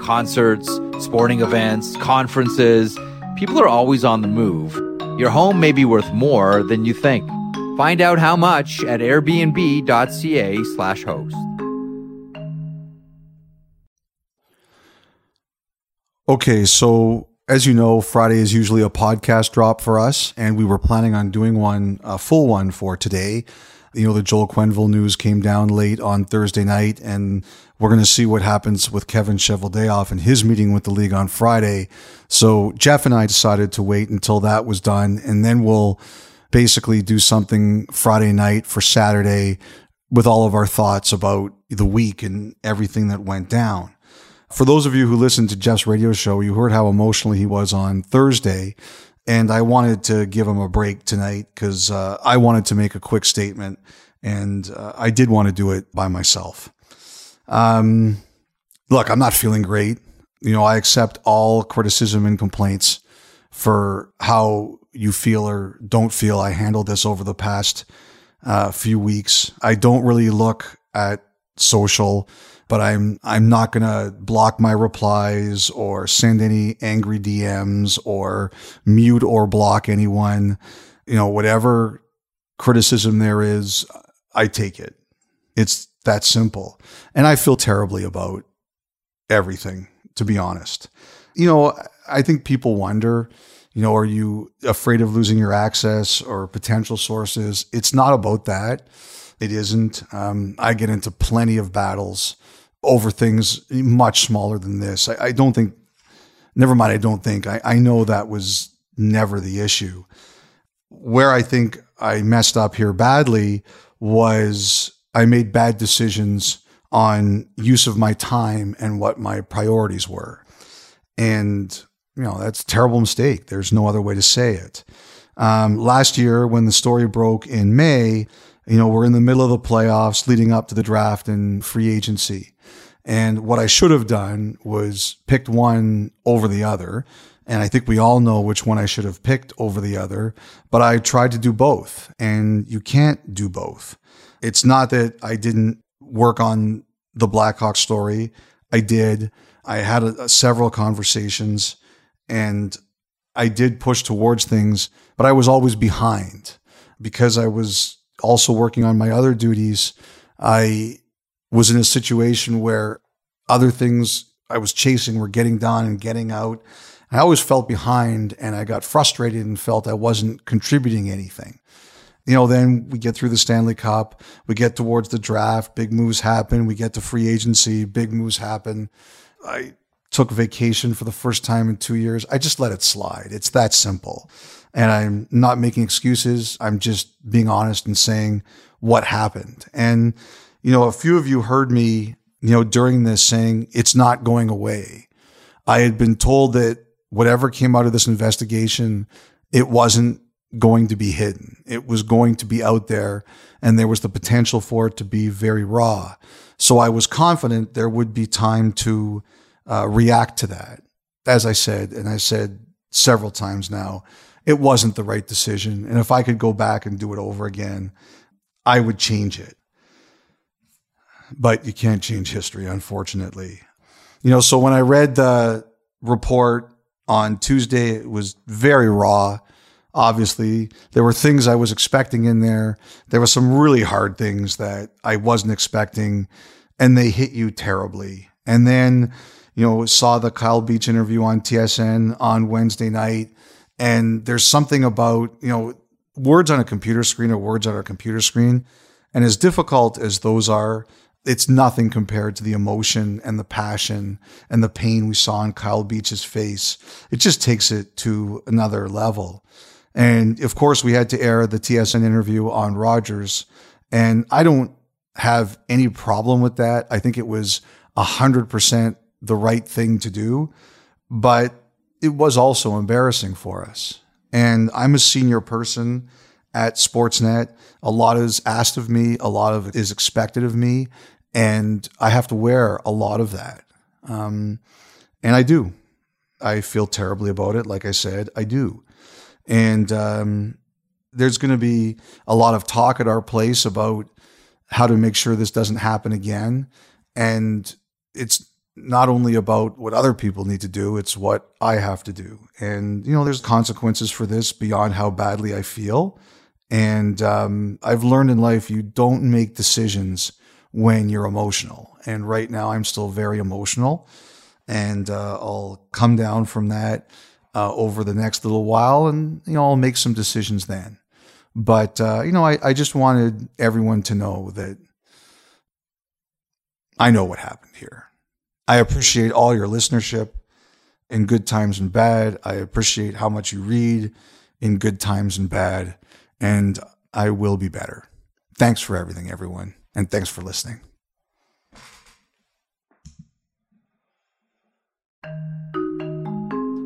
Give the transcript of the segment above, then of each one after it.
Concerts, sporting events, conferences. People are always on the move. Your home may be worth more than you think. Find out how much at airbnb.ca slash host. Okay, so as you know, Friday is usually a podcast drop for us, and we were planning on doing one, a full one for today. You know, the Joel Quenneville news came down late on Thursday night, and we're going to see what happens with Kevin Cheveldayoff and his meeting with the league on Friday. So Jeff and I decided to wait until that was done, and then we'll basically do something Friday night for Saturday with all of our thoughts about the week and everything that went down. For those of you who listened to Jeff's radio show, you heard how emotional he was on Thursday. And I wanted to give him a break tonight because uh, I wanted to make a quick statement. And uh, I did want to do it by myself. Um, look, I'm not feeling great. You know, I accept all criticism and complaints for how you feel or don't feel I handled this over the past uh, few weeks. I don't really look at social but I'm I'm not going to block my replies or send any angry DMs or mute or block anyone. You know, whatever criticism there is, I take it. It's that simple. And I feel terribly about everything, to be honest. You know, I think people wonder, you know, are you afraid of losing your access or potential sources? It's not about that. It isn't. Um, I get into plenty of battles over things much smaller than this. I, I don't think, never mind, I don't think, I, I know that was never the issue. Where I think I messed up here badly was I made bad decisions on use of my time and what my priorities were. And, you know, that's a terrible mistake. There's no other way to say it. Um, last year, when the story broke in May, you know, we're in the middle of the playoffs leading up to the draft and free agency. And what I should have done was picked one over the other. And I think we all know which one I should have picked over the other, but I tried to do both and you can't do both. It's not that I didn't work on the Blackhawk story. I did. I had a, a, several conversations and I did push towards things, but I was always behind because I was also working on my other duties. I was in a situation where other things I was chasing were getting done and getting out. I always felt behind and I got frustrated and felt I wasn't contributing anything. You know, then we get through the Stanley Cup, we get towards the draft, big moves happen, we get to free agency, big moves happen. I took vacation for the first time in two years. I just let it slide. It's that simple. And I'm not making excuses. I'm just being honest and saying what happened. And you know, a few of you heard me, you know, during this saying it's not going away. I had been told that whatever came out of this investigation, it wasn't going to be hidden. It was going to be out there and there was the potential for it to be very raw. So I was confident there would be time to uh, react to that. As I said, and I said several times now, it wasn't the right decision. And if I could go back and do it over again, I would change it but you can't change history, unfortunately. You know, so when I read the report on Tuesday, it was very raw. Obviously, there were things I was expecting in there. There were some really hard things that I wasn't expecting, and they hit you terribly. And then, you know, saw the Kyle Beach interview on TSN on Wednesday night. And there's something about, you know, words on a computer screen or words on a computer screen. And as difficult as those are, it's nothing compared to the emotion and the passion and the pain we saw in Kyle Beach's face. It just takes it to another level. And of course, we had to air the TSN interview on Rogers. And I don't have any problem with that. I think it was 100% the right thing to do. But it was also embarrassing for us. And I'm a senior person at Sportsnet. A lot is asked of me, a lot of is expected of me, and I have to wear a lot of that. Um, and I do. I feel terribly about it. Like I said, I do. And um, there's going to be a lot of talk at our place about how to make sure this doesn't happen again. And it's not only about what other people need to do, it's what I have to do. And, you know, there's consequences for this beyond how badly I feel. And um, I've learned in life you don't make decisions when you're emotional. And right now I'm still very emotional. And uh, I'll come down from that uh, over the next little while and, you know, I'll make some decisions then. But, uh, you know, I, I just wanted everyone to know that I know what happened here. I appreciate all your listenership in good times and bad. I appreciate how much you read in good times and bad. And I will be better. Thanks for everything, everyone. And thanks for listening.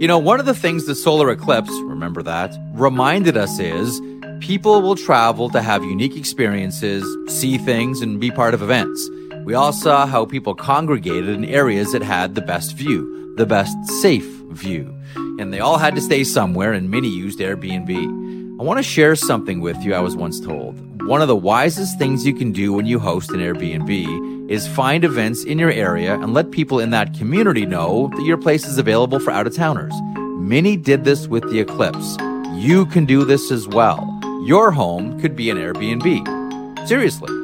You know, one of the things the solar eclipse, remember that, reminded us is people will travel to have unique experiences, see things, and be part of events. We all saw how people congregated in areas that had the best view, the best safe view. And they all had to stay somewhere, and many used Airbnb. I want to share something with you I was once told. One of the wisest things you can do when you host an Airbnb is find events in your area and let people in that community know that your place is available for out of towners. Many did this with the eclipse. You can do this as well. Your home could be an Airbnb. Seriously.